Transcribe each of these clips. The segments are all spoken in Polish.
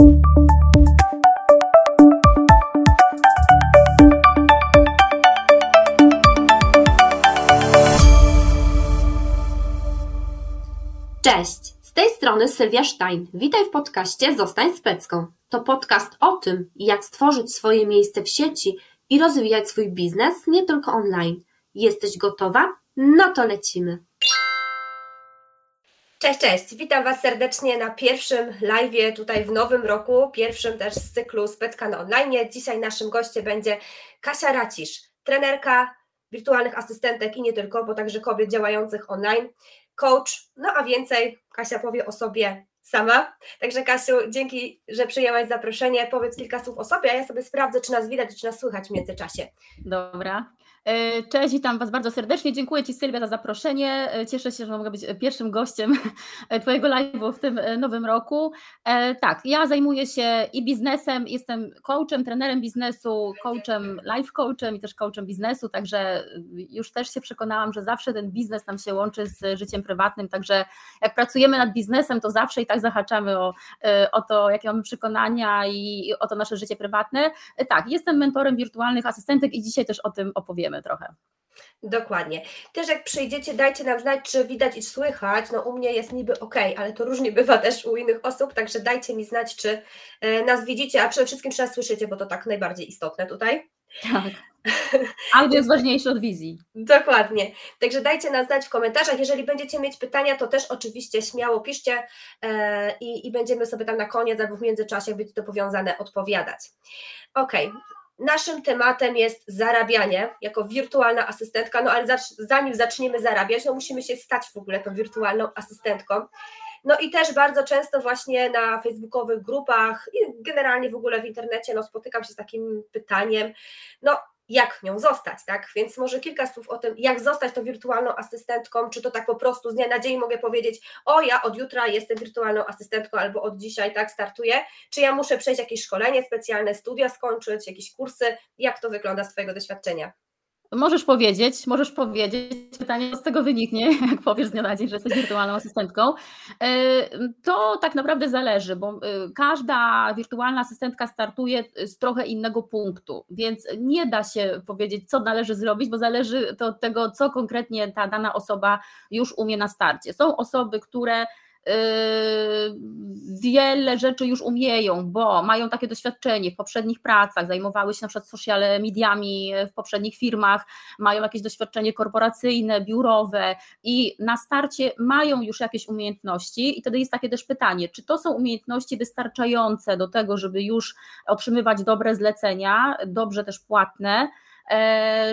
Cześć, z tej strony Sylwia Stein. Witaj w podcaście Zostań Specką. To podcast o tym, jak stworzyć swoje miejsce w sieci i rozwijać swój biznes nie tylko online. Jesteś gotowa? No to lecimy. Cześć, cześć. Witam Was serdecznie na pierwszym live tutaj w nowym roku, pierwszym też z cyklu Specka na online. Dzisiaj naszym gościem będzie Kasia Racisz, trenerka wirtualnych asystentek i nie tylko, bo także kobiet działających online coach, no a więcej Kasia powie o sobie sama. Także Kasiu, dzięki, że przyjęłaś zaproszenie. Powiedz kilka słów o sobie, a ja sobie sprawdzę, czy nas widać, czy nas słychać w międzyczasie. Dobra. E, cześć, witam Was bardzo serdecznie. Dziękuję Ci Sylwia za zaproszenie. E, cieszę się, że mogę być pierwszym gościem Twojego live'u w tym e, nowym roku. Tak, ja zajmuję się i biznesem, jestem coachem, trenerem biznesu, coachem, life coachem i też coachem biznesu, także już też się przekonałam, że zawsze ten biznes nam się łączy z życiem prywatnym, także jak pracujemy nad biznesem, to zawsze i tak zahaczamy o, o to, jakie mamy przekonania i o to nasze życie prywatne. Tak, jestem mentorem wirtualnych asystentek i dzisiaj też o tym opowiem trochę. Dokładnie. Też jak przyjdziecie, dajcie nam znać, czy widać i słychać. No u mnie jest niby ok, ale to różnie bywa też u innych osób, także dajcie mi znać, czy e, nas widzicie, a przede wszystkim czy nas słyszycie, bo to tak najbardziej istotne tutaj. Tak. Audio jest ważniejsze od wizji. Dokładnie. Także dajcie nam znać w komentarzach. Jeżeli będziecie mieć pytania, to też oczywiście śmiało piszcie e, i, i będziemy sobie tam na koniec albo w międzyczasie być to powiązane odpowiadać. Ok, Naszym tematem jest zarabianie jako wirtualna asystentka, no ale zanim zaczniemy zarabiać, no musimy się stać w ogóle tą wirtualną asystentką. No i też bardzo często właśnie na facebookowych grupach i generalnie w ogóle w internecie no spotykam się z takim pytaniem, no jak nią zostać, tak? Więc może kilka słów o tym, jak zostać tą wirtualną asystentką, czy to tak po prostu z dnia na dzień mogę powiedzieć, o ja od jutra jestem wirtualną asystentką albo od dzisiaj tak startuję, czy ja muszę przejść jakieś szkolenie specjalne, studia skończyć, jakieś kursy, jak to wygląda z Twojego doświadczenia? Możesz powiedzieć, możesz powiedzieć, pytanie z tego wyniknie, jak powiesz z dnia na dzień, że jesteś wirtualną asystentką. E, to tak naprawdę zależy, bo e, każda wirtualna asystentka startuje z trochę innego punktu, więc nie da się powiedzieć, co należy zrobić, bo zależy to od tego, co konkretnie ta dana osoba już umie na starcie. Są osoby, które wiele rzeczy już umieją, bo mają takie doświadczenie w poprzednich pracach, zajmowały się na przykład social mediami w poprzednich firmach, mają jakieś doświadczenie korporacyjne, biurowe i na starcie mają już jakieś umiejętności. I wtedy jest takie też pytanie, czy to są umiejętności wystarczające do tego, żeby już otrzymywać dobre zlecenia, dobrze też płatne,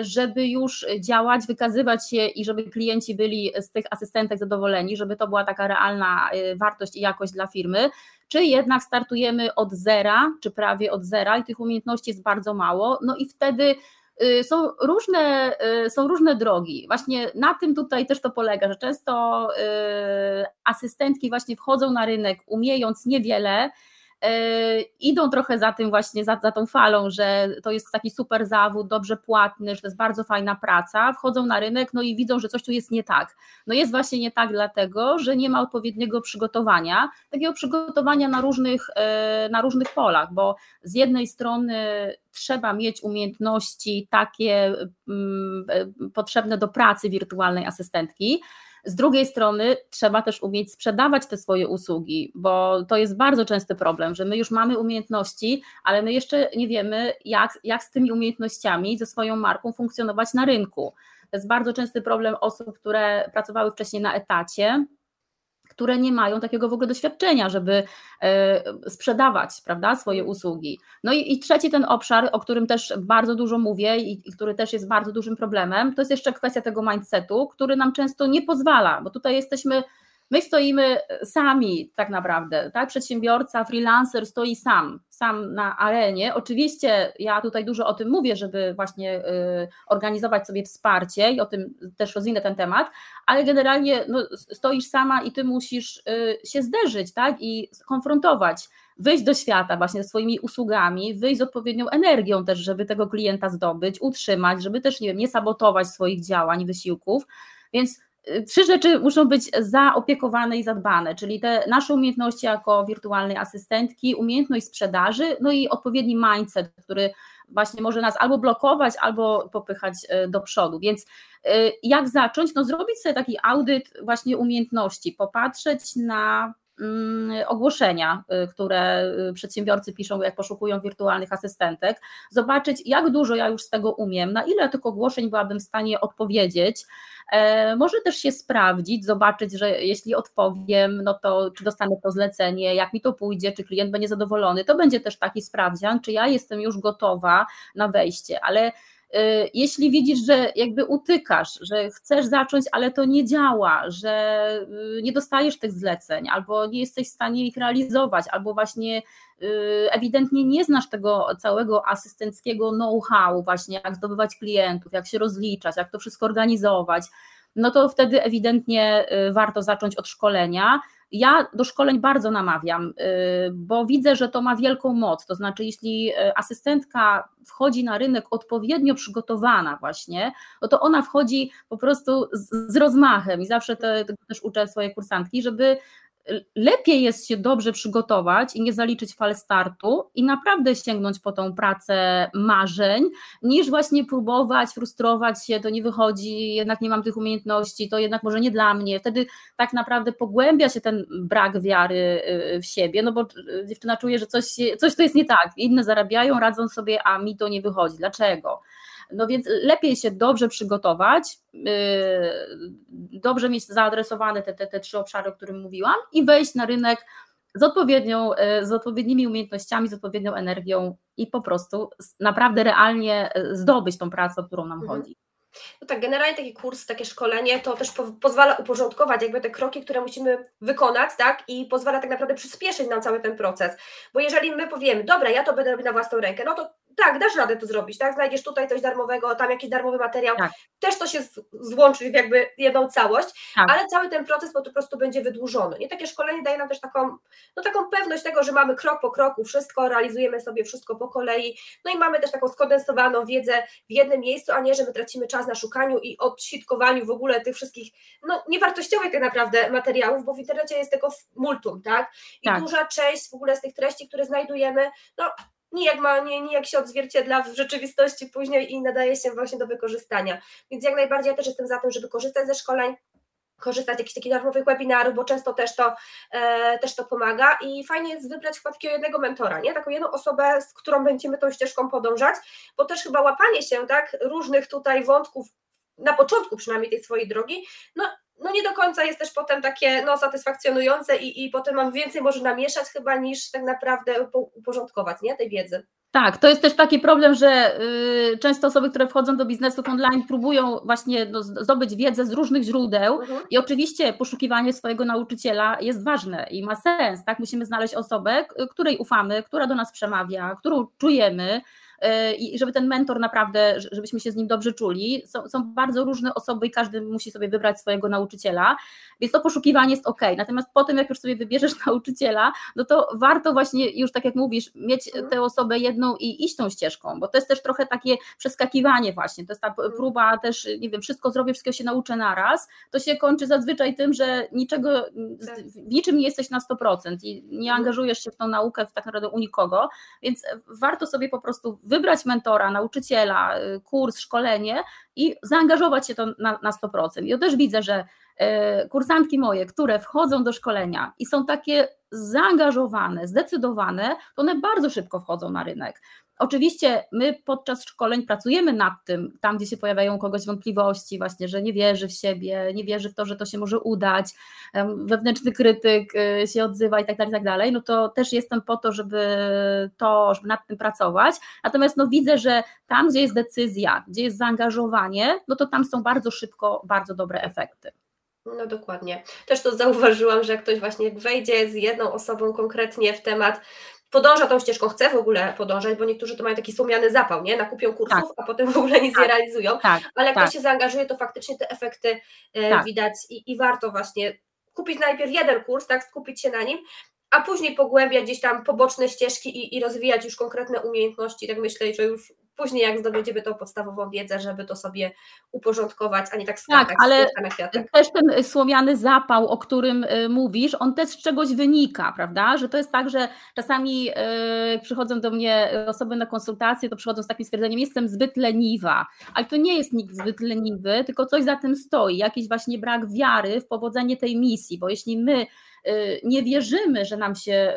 żeby już działać, wykazywać się i żeby klienci byli z tych asystentek zadowoleni, żeby to była taka realna e, wartość i jakość dla firmy, czy jednak startujemy od zera, czy prawie od zera i tych umiejętności jest bardzo mało, no i wtedy y, są różne, są różne drogi. Właśnie na tym tutaj też to polega, że często asystentki właśnie wchodzą na rynek umiejąc niewiele, E, idą trochę za tym właśnie, za, za tą falą, że to jest taki super zawód, dobrze płatny, że to jest bardzo fajna praca, wchodzą na rynek, no i widzą, że coś tu jest nie tak. No jest właśnie nie tak dlatego, że nie ma odpowiedniego przygotowania, takiego przygotowania na różnych, e, na różnych polach, bo z jednej strony trzeba mieć umiejętności takie mm, e, potrzebne do pracy wirtualnej asystentki, z drugiej strony trzeba też umieć sprzedawać te swoje usługi, bo to jest bardzo częsty problem, że my już mamy umiejętności, ale my jeszcze nie wiemy, jak, jak z tymi umiejętnościami, ze swoją marką funkcjonować na rynku. To jest bardzo częsty problem osób, które pracowały wcześniej na etacie, które nie mają takiego w ogóle doświadczenia, żeby e, sprzedawać prawda, swoje usługi. No i, i trzeci ten obszar, o którym też bardzo dużo mówię i, i który też jest bardzo dużym problemem, to jest jeszcze kwestia tego mindsetu, który nam często nie pozwala, bo tutaj jesteśmy My stoimy sami tak naprawdę, tak? Przedsiębiorca, freelancer stoi sam, sam na arenie. Oczywiście ja tutaj dużo o tym mówię, żeby właśnie y, organizować sobie wsparcie i o tym też rozwinę ten temat, ale generalnie no, stoisz sama i ty musisz y, się zderzyć, tak? I konfrontować wyjść do świata właśnie swoimi usługami, wyjść z odpowiednią energią też, żeby tego klienta zdobyć, utrzymać, żeby też nie wiem, nie sabotować swoich działań, wysiłków. Więc trzy rzeczy muszą być zaopiekowane i zadbane, czyli te nasze umiejętności jako wirtualnej asystentki, umiejętność sprzedaży, no i odpowiedni mindset, który właśnie może nas albo blokować, albo popychać do przodu. Więc jak zacząć? No zrobić sobie taki audyt właśnie umiejętności, popatrzeć na ogłoszenia, y, które y, przedsiębiorcy piszą, jak poszukują wirtualnych asystentek, zobaczyć, jak dużo ja już z tego umiem, na ile tych ogłoszeń byłabym w stanie odpowiedzieć. E, może też się sprawdzić, zobaczyć, że jeśli odpowiem, no to czy dostanę to zlecenie, jak mi to pójdzie, czy klient będzie zadowolony. To będzie też taki sprawdzian, czy ja jestem już gotowa na wejście, ale jeśli widzisz, że jakby utykasz, że chcesz zacząć, ale to nie działa, że y, nie dostajesz tych zleceń, albo nie jesteś w stanie ich realizować, albo właśnie y, ewidentnie nie znasz tego całego asystenckiego know-how, właśnie jak zdobywać klientów, jak się rozliczać, jak to wszystko organizować, no to wtedy ewidentnie warto zacząć od szkolenia ja do szkoleń bardzo namawiam, y, bo widzę, że to ma wielką moc. To znaczy, jeśli y, asystentka wchodzi na rynek odpowiednio przygotowana, właśnie, no to ona wchodzi po prostu z, z rozmachem i zawsze te, tego też uczę swoje kursantki, żeby lepiej jest się dobrze przygotować i nie zaliczyć fal startu i naprawdę sięgnąć po tą pracę marzeń, niż właśnie próbować, frustrować się, to nie wychodzi, jednak nie mam tych umiejętności, to jednak może nie dla mnie. Wtedy tak naprawdę pogłębia się ten brak wiary y, w siebie, no bo dziewczyna czuje, że coś, coś to jest nie tak, inne zarabiają, radzą sobie, a mi to nie wychodzi. Dlaczego? No więc lepiej się dobrze przygotować, yy, dobrze mieć zaadresowane te, te, te trzy obszary, o których mówiłam i wejść na rynek z, odpowiednią, yy, z odpowiednimi umiejętpozami, z odpowiednią energią i po prostu naprawdę realnie yy, zdobyć tą pracę, o którą nam mhm. chodzi. No tak, generalnie taki kurs, takie szkolenie to też po, pozwala uporządkować jakby te kroki, które musimy wykonać, tak? I pozwala tak naprawdę przyspieszyć nam cały ten proces. Bo jeżeli my powiemy, dobra, ja to będę robić na własną rękę, no to tak, dasz radę to zrobić, tak? Znajdziesz tutaj coś darmowego, tam jakiś darmowy materiał, tak. też to się złączy w jakby jedną całość, tak. ale cały ten proces po prostu będzie wydłużony. Nie takie szkolenie daje nam też taką, no taką pewność tego, że mamy krok po kroku wszystko, realizujemy sobie wszystko po kolei, no i mamy też taką skondensowaną wiedzę w jednym miejscu, a nie, że my tracimy czas na szukaniu i odsitkowaniu w ogóle tych wszystkich, no niewartościowych tak naprawdę materiałów, bo w internecie jest tego multum, tak? I tak. duża część w ogóle z tych treści, które znajdujemy, no nijak, ma, nie, nijak się odzwierciedla w rzeczywistości później i nadaje się właśnie do wykorzystania. Więc jak najbardziej ja też jestem za tym, żeby korzystać ze szkoleń, korzystać z jakichś takich darmowych webinarów, bo często też to, e, też to pomaga i fajnie jest wybrać chyba takiego jednego mentora, nie? taką jedną osobę, z którą będziemy tą ścieżką podążać, bo też chyba łapanie się tak, różnych tutaj wątków na początku przynajmniej tej swojej drogi, no no nie do końca jest też potem takie no, satysfakcjonujące i, i potem mam więcej może namieszać chyba niż tak naprawdę uporządkować nie, tej wiedzy. Tak, to jest też taki problem, że y, często osoby, które wchodzą do biznesów online, próbują właśnie no, zdobyć wiedzę z różnych źródeł mhm. i oczywiście poszukiwanie swojego nauczyciela jest ważne i ma sens, tak? Musimy znaleźć osobę, której ufamy, która do nas przemawia, którą czujemy, i żeby ten mentor naprawdę, żebyśmy się z nim dobrze czuli. Są, są bardzo różne osoby i każdy musi sobie wybrać swojego nauczyciela, więc to poszukiwanie jest ok. Natomiast potem, jak już sobie wybierzesz nauczyciela, no to warto właśnie już tak jak mówisz, mieć mhm. tę osobę jedną i iść tą ścieżką, bo to jest też trochę takie przeskakiwanie właśnie, to jest ta mhm. próba też, nie wiem, wszystko zrobię, wszystkiego się nauczę naraz, to się kończy zazwyczaj tym, że niczego, tak. w niczym nie jesteś na 100% i nie mhm. angażujesz się w tą naukę w tak naprawdę u nikogo, więc warto sobie po prostu wybrać mentora, nauczyciela, y, kurs, szkolenie i zaangażować się to na, na 100%. Ja też widzę, że y, kursantki moje, które wchodzą do szkolenia i są takie zaangażowane, zdecydowane, to one bardzo szybko wchodzą na rynek. Oczywiście my podczas szkoleń pracujemy nad tym, tam gdzie się pojawiają kogoś wątpliwości, właśnie, że nie wierzy w siebie, nie wierzy w to, że to się może udać, wewnętrzny krytyk y, się odzywa i tak dalej, i tak dalej, no to też jestem po to, żeby to, żeby nad tym pracować. Natomiast no widzę, że tam, gdzie jest decyzja, gdzie jest zaangażowanie, no to tam są bardzo szybko bardzo dobre efekty. No dokładnie. Też to zauważyłam, że jak ktoś właśnie wejdzie z jedną osobą konkretnie w temat, podąża tą ścieżką, chce w ogóle podążać, bo niektórzy to mają taki słomiany zapał, nie? Nakupią kursów, tak. a potem w ogóle nic tak. nie realizują, tak. ale jak tak. ktoś się zaangażuje, to faktycznie te efekty e, tak. widać i, i warto właśnie kupić najpierw jeden kurs, tak, skupić się na nim, a później pogłębiać gdzieś tam poboczne ścieżki i, i rozwijać już konkretne umiejętności, tak myślę, że już później jak zdobędziemy tą podstawową wiedzę, żeby to sobie uporządkować, a nie tak skakać tak, ale też ten słomiany zapał, o którym y, mówisz, on też z czegoś wynika, prawda, że to jest tak, że czasami y, przychodzą do mnie osoby na konsultacje, to przychodzą z takim stwierdzeniem, jestem zbyt leniwa, ale to nie jest nikt zbyt leniwy, tylko coś za tym stoi, jakiś właśnie brak wiary w powodzenie tej misji, bo jeśli my nie wierzymy, że nam się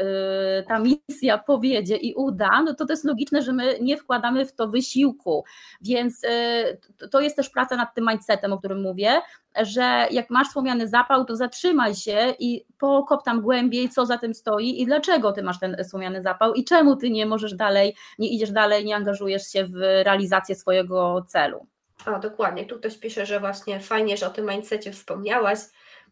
y, ta misja powiedzie i uda, no to to jest logiczne, że my nie wkładamy w to wysiłku. Więc y, to jest też praca nad tym mindsetem, o którym mówię, że jak masz słomiany zapał, to zatrzymaj się i pokop tam głębiej, co za tym stoi i dlaczego ty masz ten słomiany zapał i czemu ty nie możesz dalej, nie idziesz dalej, nie angażujesz się w realizację swojego celu. O, dokładnie. Tu ktoś pisze, że właśnie fajnie, że o tym mindsetie wspomniałaś,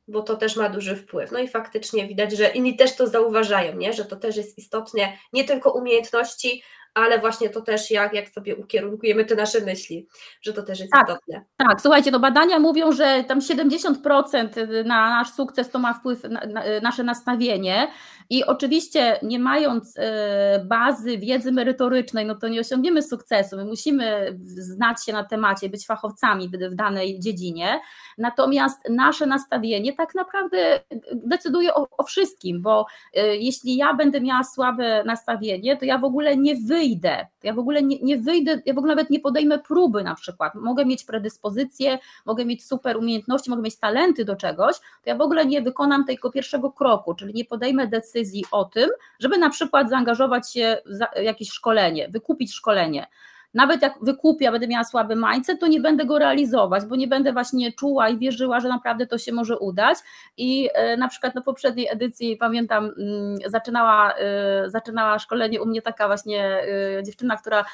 bo to też ma duży wpływ. No i faktycznie widać, że inni też to zauważają, nie? że to też jest istotne, nie tylko umiejętności, ale właśnie to też jak, jak sobie ukierunkujemy te nasze myśli, że to też jest tak, istotne. Tak, słuchajcie, no badania mówią, że tam 70% na nasz sukces to ma wpływ na, na nasze nastawienie i oczywiście nie mając e, bazy wiedzy merytorycznej, no to nie osiągniemy sukcesu, my musimy znać się na temacie, być fachowcami w danej dziedzinie, natomiast nasze nastawienie tak naprawdę decyduje o, o wszystkim, bo e, jeśli ja będę miała słabe nastawienie, to ja w ogóle nie wyjdę wyjdę, ja w ogóle nie, nie wyjdę, ja w ogóle nawet nie podejmę próby na przykład, mogę mieć predyspozycje, mogę mieć super umiejętności, mogę mieć talenty do czegoś, to ja w ogóle nie wykonam tego pierwszego kroku, czyli nie podejmę decyzji o tym, żeby na przykład zaangażować się w jakieś szkolenie, wykupić szkolenie nawet jak wykupię, będę miała słaby mindset, to nie będę go realizować, bo nie będę właśnie czuła i wierzyła, że naprawdę to się może udać. I e, na przykład na poprzedniej edycji pamiętam, mm, zaczynała, e, zaczynała szkolenie u mnie taka właśnie e, dziewczyna, która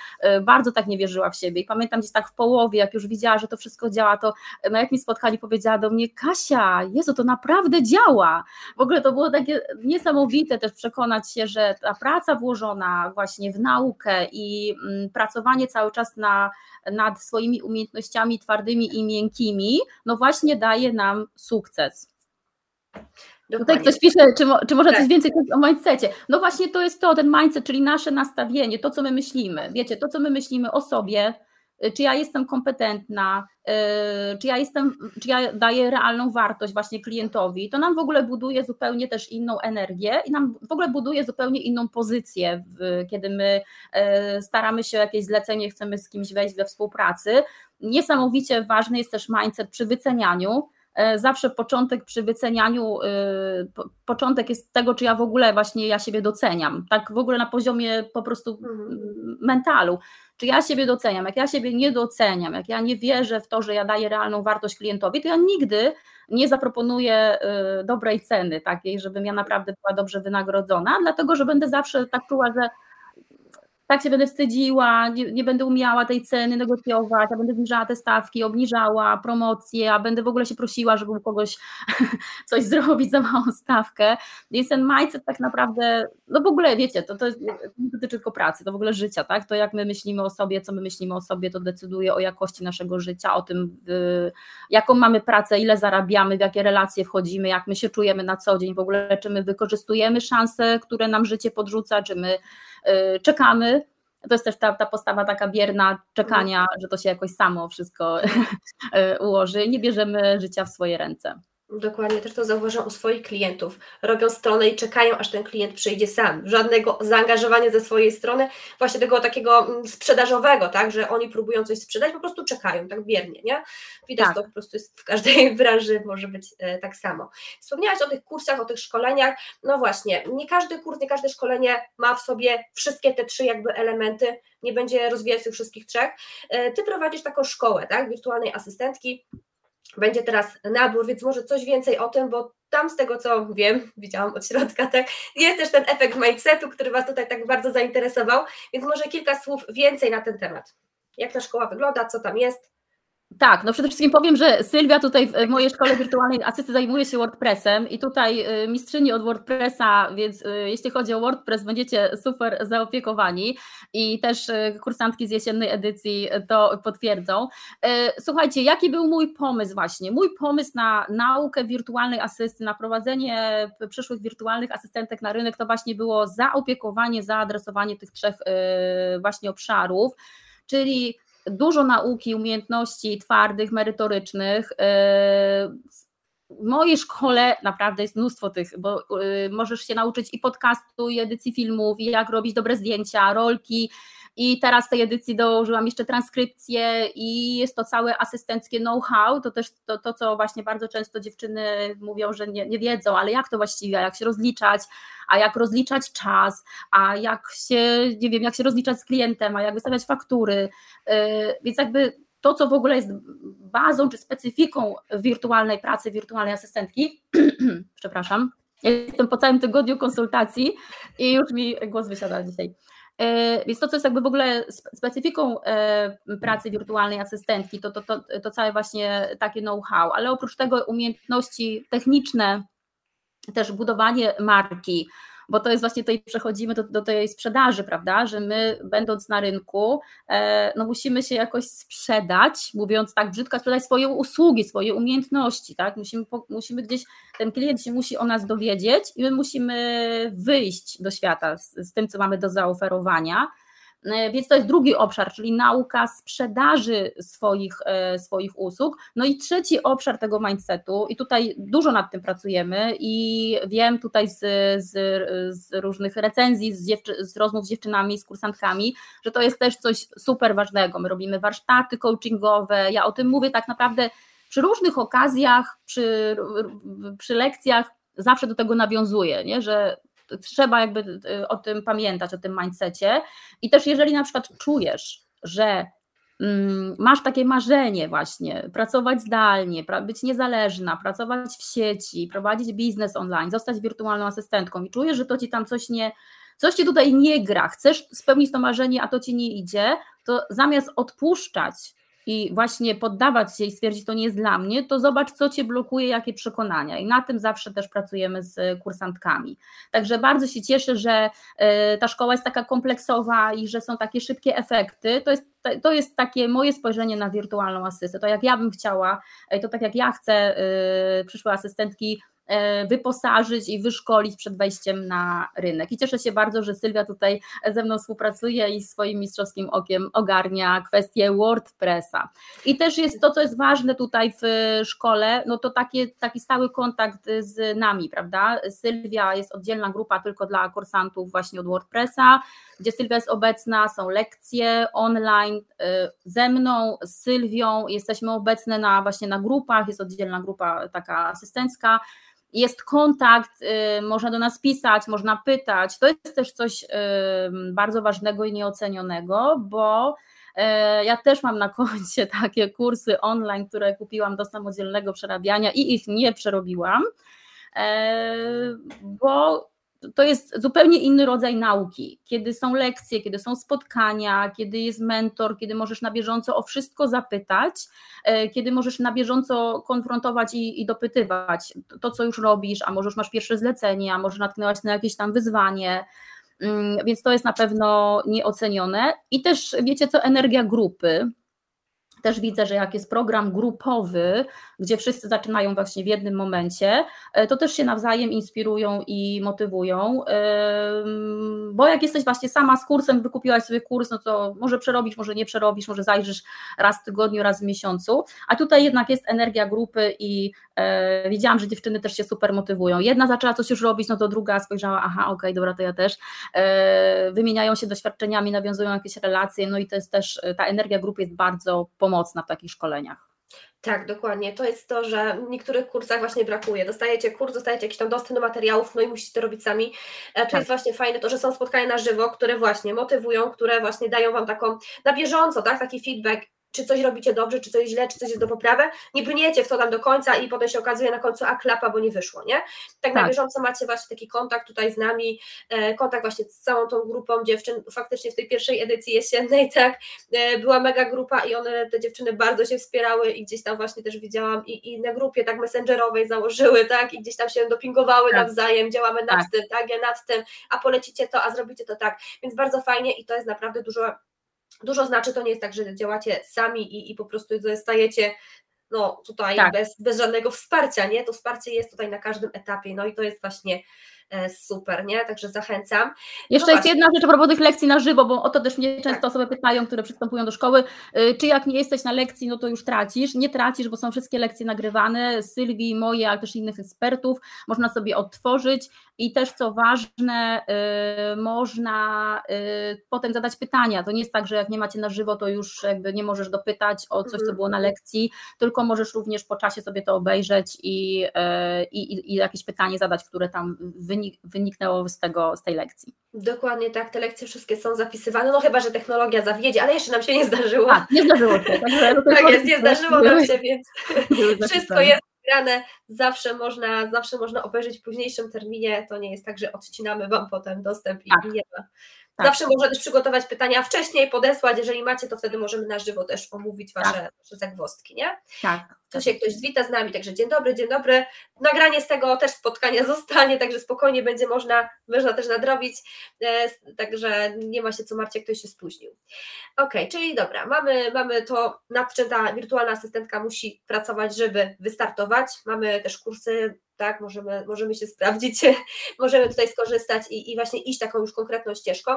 bardzo tak nie wierzyła w siebie. I pamiętam gdzieś tak w połowie, jak już widziała, że to wszystko działa, to na jakimś spotkaniu powiedziała do mnie: Kasia, Jezu, to naprawdę działa. W ogóle to było takie niesamowite też przekonać się, że ta praca włożona właśnie w naukę i mm, pracowanie cały czas na, nad swoimi umiejętnościami twardymi i miękkimi, no właśnie daje nam sukces. Dokładnie. Tutaj ktoś pisze, czy, czy można tak. coś więcej powiedzieć o mindsetie. No właśnie to jest to, ten mindset, czyli nasze nastawienie, to co my myślimy. Wiecie, to co my myślimy o sobie, Y, czy ja jestem kompetentna, czy ja jestem, czy ja daję realną wartość właśnie klientowi, to nam w ogóle buduje zupełnie też inną energię i nam w ogóle buduje zupełnie inną pozycję, kiedy my y, staramy się o jakieś zlecenie, chcemy z kimś wejść we współpracy. Niesamowicie ważny jest też mindset przy wycenianiu, zawsze początek przy wycenianiu, początek jest tego, czy ja w ogóle właśnie ja siebie doceniam, tak w ogóle na poziomie po prostu mhm. mentalu czy ja siebie doceniam. Jak ja siebie nie doceniam, jak ja nie wierzę w to, że ja daję realną wartość klientowi, to ja nigdy nie zaproponuję y, dobrej ceny takiej, żebym ja naprawdę była dobrze wynagrodzona, dlatego że będę zawsze tak czuła, że tak się będę wstydziła, nie, nie, będę umiała tej ceny negocjować, a będę zniżała te stawki, obniżała promocje, a będę w ogóle się prosiła, żeby u kogoś coś zrobić za małą stawkę. Więc ten mindset tak naprawdę, no w ogóle wiecie, to, to nie dotyczy tylko pracy, to w ogóle życia, tak? To jak my myślimy o sobie, co my myślimy o sobie, to decyduje o jakości naszego życia, o tym, jaką mamy pracę, ile zarabiamy, w jakie relacje wchodzimy, jak my się czujemy na co dzień, w ogóle czy my wykorzystujemy szanse, które nam życie podrzuca, czy my czekamy. To jest też ta, ta postawa taka bierna czekania, że to się jakoś samo wszystko y, ułoży. Nie bierzemy życia w swoje ręce. Dokładnie, też to zauważam u swoich klientów. Robią stronę i czekają, aż ten klient przyjdzie sam. Żadnego zaangażowania ze swojej strony, właśnie tego takiego mm, sprzedażowego, tak, że oni próbują coś sprzedać, po prostu czekają, tak biernie, nie? Widać tak. to po prostu jest w każdej branży może być e, tak samo. Wspomniałaś o tych kursach, o tych szkoleniach, no właśnie, nie każdy kurs, nie każde szkolenie ma w sobie wszystkie te trzy jakby elementy, nie będzie rozwijać tych wszystkich trzech. E, ty prowadzisz taką szkołę, tak, wirtualnej asystentki, będzie teraz nabór, więc może coś więcej o tym, bo tam z tego co wiem, widziałam od środka, tak, jest też ten efekt mindsetu, który Was tutaj tak bardzo zainteresował, więc może kilka słów więcej na ten temat. Jak ta szkoła wygląda, co tam jest? Tak, no przede wszystkim powiem, że Sylwia tutaj w mojej szkole wirtualnej asysty zajmuje się WordPressem i tutaj y, mistrzyni od WordPressa, więc y, jeśli chodzi o WordPress będziecie super zaopiekowani i też y, kursantki z jesiennej edycji to potwierdzą. Słuchajcie, jaki był mój pomysł właśnie? Mój pomysł na naukę wirtualnej asysty, na prowadzenie przyszłych wirtualnych asystentek na rynek to właśnie było zaopiekowanie, zaadresowanie tych trzech właśnie obszarów czyli dużo nauki, umiejętności twardych, merytorycznych. Y, w mojej szkole naprawdę jest mnóstwo tych, bo możesz się nauczyć i podcastu, i edycji filmów, i jak robić dobre zdjęcia, rolki, i teraz tej edycji dołożyłam jeszcze transkrypcję i jest to całe asystenckie know-how, to też to, to, co właśnie bardzo często dziewczyny mówią, że nie, nie wiedzą, ale jak to właściwie, jak się rozliczać, a jak rozliczać czas, a jak się, nie wiem, jak się rozliczać z klientem, a jak wystawiać faktury, yy, więc jakby to, co w ogóle jest bazą czy specyfiką wirtualnej pracy, wirtualnej asystentki, przepraszam, jestem po całym tygodniu konsultacji i już mi głos wysiada dzisiaj. E, więc to, co jest jakby w ogóle specyfiką e, pracy wirtualnej asystentki, to, to, to, to całe właśnie takie know-how, ale oprócz tego umiejętności techniczne, też budowanie marki, bo to jest właśnie tutaj przechodzimy do, do tej sprzedaży, prawda, że my będąc na rynku, e, no musimy się jakoś sprzedać, mówiąc tak brzydko, sprzedać swoje usługi, swoje umiejętności, tak, musimy, musimy gdzieś, ten klient się musi o nas dowiedzieć i my musimy wyjść do świata z, z tym, co mamy do zaoferowania, więc to jest drugi obszar, czyli nauka sprzedaży swoich, e, swoich usług. No i trzeci obszar tego mindsetu, i tutaj dużo nad tym pracujemy, i wiem tutaj z, z, z różnych recenzji, z, z rozmów z dziewczynami, z kursantkami, że to jest też coś super ważnego. My robimy warsztaty coachingowe. Ja o tym mówię tak naprawdę przy różnych okazjach, przy, przy lekcjach zawsze do tego nawiązuję, nie? że trzeba jakby y, o tym pamiętać, o tym mindsetie. I też jeżeli na przykład czujesz, że mm, masz takie marzenie właśnie, pracować zdalnie, być niezależna, pracować w sieci, prowadzić biznes online, zostać wirtualną asystentką i czujesz, że to ci tam coś nie, coś ci tutaj nie gra, chcesz spełnić to marzenie, a to ci nie idzie, to zamiast odpuszczać i właśnie poddawać się i stwierdzić, to nie jest dla mnie, to zobacz, co cię blokuje, jakie przekonania. I na tym zawsze też pracujemy z kursantkami. Także bardzo się cieszę, że e, ta szkoła jest taka kompleksowa i że są takie szybkie efekty. To jest, to jest takie moje spojrzenie na wirtualną asystę. To jak ja bym chciała, e, to tak jak ja chcę e, przyszłe asystentki E, wyposażyć i wyszkolić przed wejściem na rynek. I cieszę się bardzo, że Sylwia tutaj ze mną współpracuje i swoim mistrzowskim okiem ogarnia kwestię WordPressa. I też jest to, co jest ważne tutaj w szkole, no to takie, taki stały kontakt z nami, prawda? Sylwia jest oddzielna grupa tylko dla kursantów właśnie od WordPressa, gdzie Sylwia jest obecna, są lekcje online e, ze mną, z Sylwią, jesteśmy obecne na właśnie na grupach, jest oddzielna grupa taka asystencka, jest kontakt, y, można do nas pisać, można pytać. To jest też coś y, bardzo ważnego i nieocenionego, bo y, ja też mam na koncie takie kursy online, które kupiłam do samodzielnego przerabiania i ich nie przerobiłam, bo to jest zupełnie inny rodzaj nauki, kiedy są lekcje, kiedy są spotkania, kiedy jest mentor, kiedy możesz na bieżąco o wszystko zapytać, e, kiedy możesz na bieżąco konfrontować i, i dopytywać to, co już robisz, a może już masz pierwsze zlecenie, a może natknęłaś na jakieś tam wyzwanie, mm, więc to jest na pewno nieocenione. I też wiecie co, energia grupy, też widzę, że jak jest program grupowy, gdzie wszyscy zaczynają właśnie w jednym momencie, e, to też się nawzajem inspirują i motywują, bo jak jesteś właśnie sama z kursem, wykupiłaś sobie kurs, no to może przerobisz, może nie przerobisz, może zajrzysz raz w tygodniu, raz w miesiącu, a tutaj jednak jest energia grupy i e, widziałam, że dziewczyny też się super motywują. Jedna zaczęła coś już robić, no to druga spojrzała, aha, okej, okay, dobra, to ja też. E, wymieniają się doświadczeniami, nawiązują jakieś relacje, no i to jest też, ta energia grupy jest bardzo pomocna w takich szkoleniach. Tak, dokładnie. To jest to, że w niektórych kursach właśnie brakuje. Dostajecie kurs, dostajecie jakiś tam dostęp do materiałów, no i musicie to robić sami. A tu tak. jest właśnie fajne to, że są spotkania na żywo, które właśnie motywują, które właśnie dają Wam taką na bieżąco, tak, taki feedback czy coś robicie dobrze, czy coś źle, czy coś jest do poprawy, nie brniecie w to tam do końca i potem się okazuje na końcu, a klapa, bo nie wyszło, nie? Tak, tak. na bieżąco macie właśnie taki kontakt tutaj z nami, e, kontakt właśnie z całą tą grupą dziewczyn, faktycznie w tej pierwszej edycji jesiennej, tak, e, była mega grupa i one, te dziewczyny bardzo się wspierały i gdzieś tam właśnie też widziałam i, i na grupie tak messengerowej założyły, tak, i gdzieś tam się dopingowały tak. nawzajem, działamy nad tak. tym, tak, ja nad tym, a polecicie to, a zrobicie to tak, więc bardzo fajnie i to jest naprawdę dużo dużo znaczy, to nie jest tak, że działacie sami i, i po prostu zostajecie no tutaj tak. bez, bez żadnego wsparcia, nie? To wsparcie jest tutaj na każdym etapie, no i to jest właśnie super, nie? Także zachęcam. Jeszcze no jest jedna rzecz a propos tych lekcji na żywo, bo o to też mnie często tak. osoby pytają, które przystępują do szkoły, czy jak nie jesteś na lekcji, no to już tracisz. Nie tracisz, bo są wszystkie lekcje nagrywane, Sylwii, moje, ale też innych ekspertów, można sobie odtworzyć i też co ważne, y, można y, potem zadać pytania. To nie jest tak, że jak nie macie na żywo, to już jakby nie możesz dopytać o coś, co mhm. było na lekcji, tylko możesz również po czasie sobie to obejrzeć i, y, i, i jakieś pytanie zadać, które tam wynik, wyniknęło z, tego, z tej lekcji. Dokładnie tak, te lekcje wszystkie są zapisywane, no chyba, że technologia zawiedzie, ale jeszcze nam się nie zdarzyło. A, nie zdarzyło się. Tak, tak jest, nie zdarzyło nam się, więc wszystko jest nagrane, zawsze można, zawsze można obejrzeć w późniejszym terminie, to nie jest tak, że odcinamy Wam potem dostęp i tak. nie ma tak. Zawsze można też przygotować pytania wcześniej, podesłać, jeżeli macie, to wtedy możemy na żywo też omówić Wasze, tak. wasze zagwozdki, nie? Tak. To się ktoś zwita z nami, także dzień dobry, dzień dobry. Nagranie z tego też spotkania zostanie, także spokojnie będzie można, można też nadrobić, e, także nie ma się co martwić, ktoś się spóźnił. Ok, czyli dobra, mamy, mamy to, nad czym ta wirtualna asystentka musi pracować, żeby wystartować. Mamy też kursy tak, możemy, możemy się sprawdzić, możemy tutaj skorzystać i, i właśnie iść taką już konkretną ścieżką.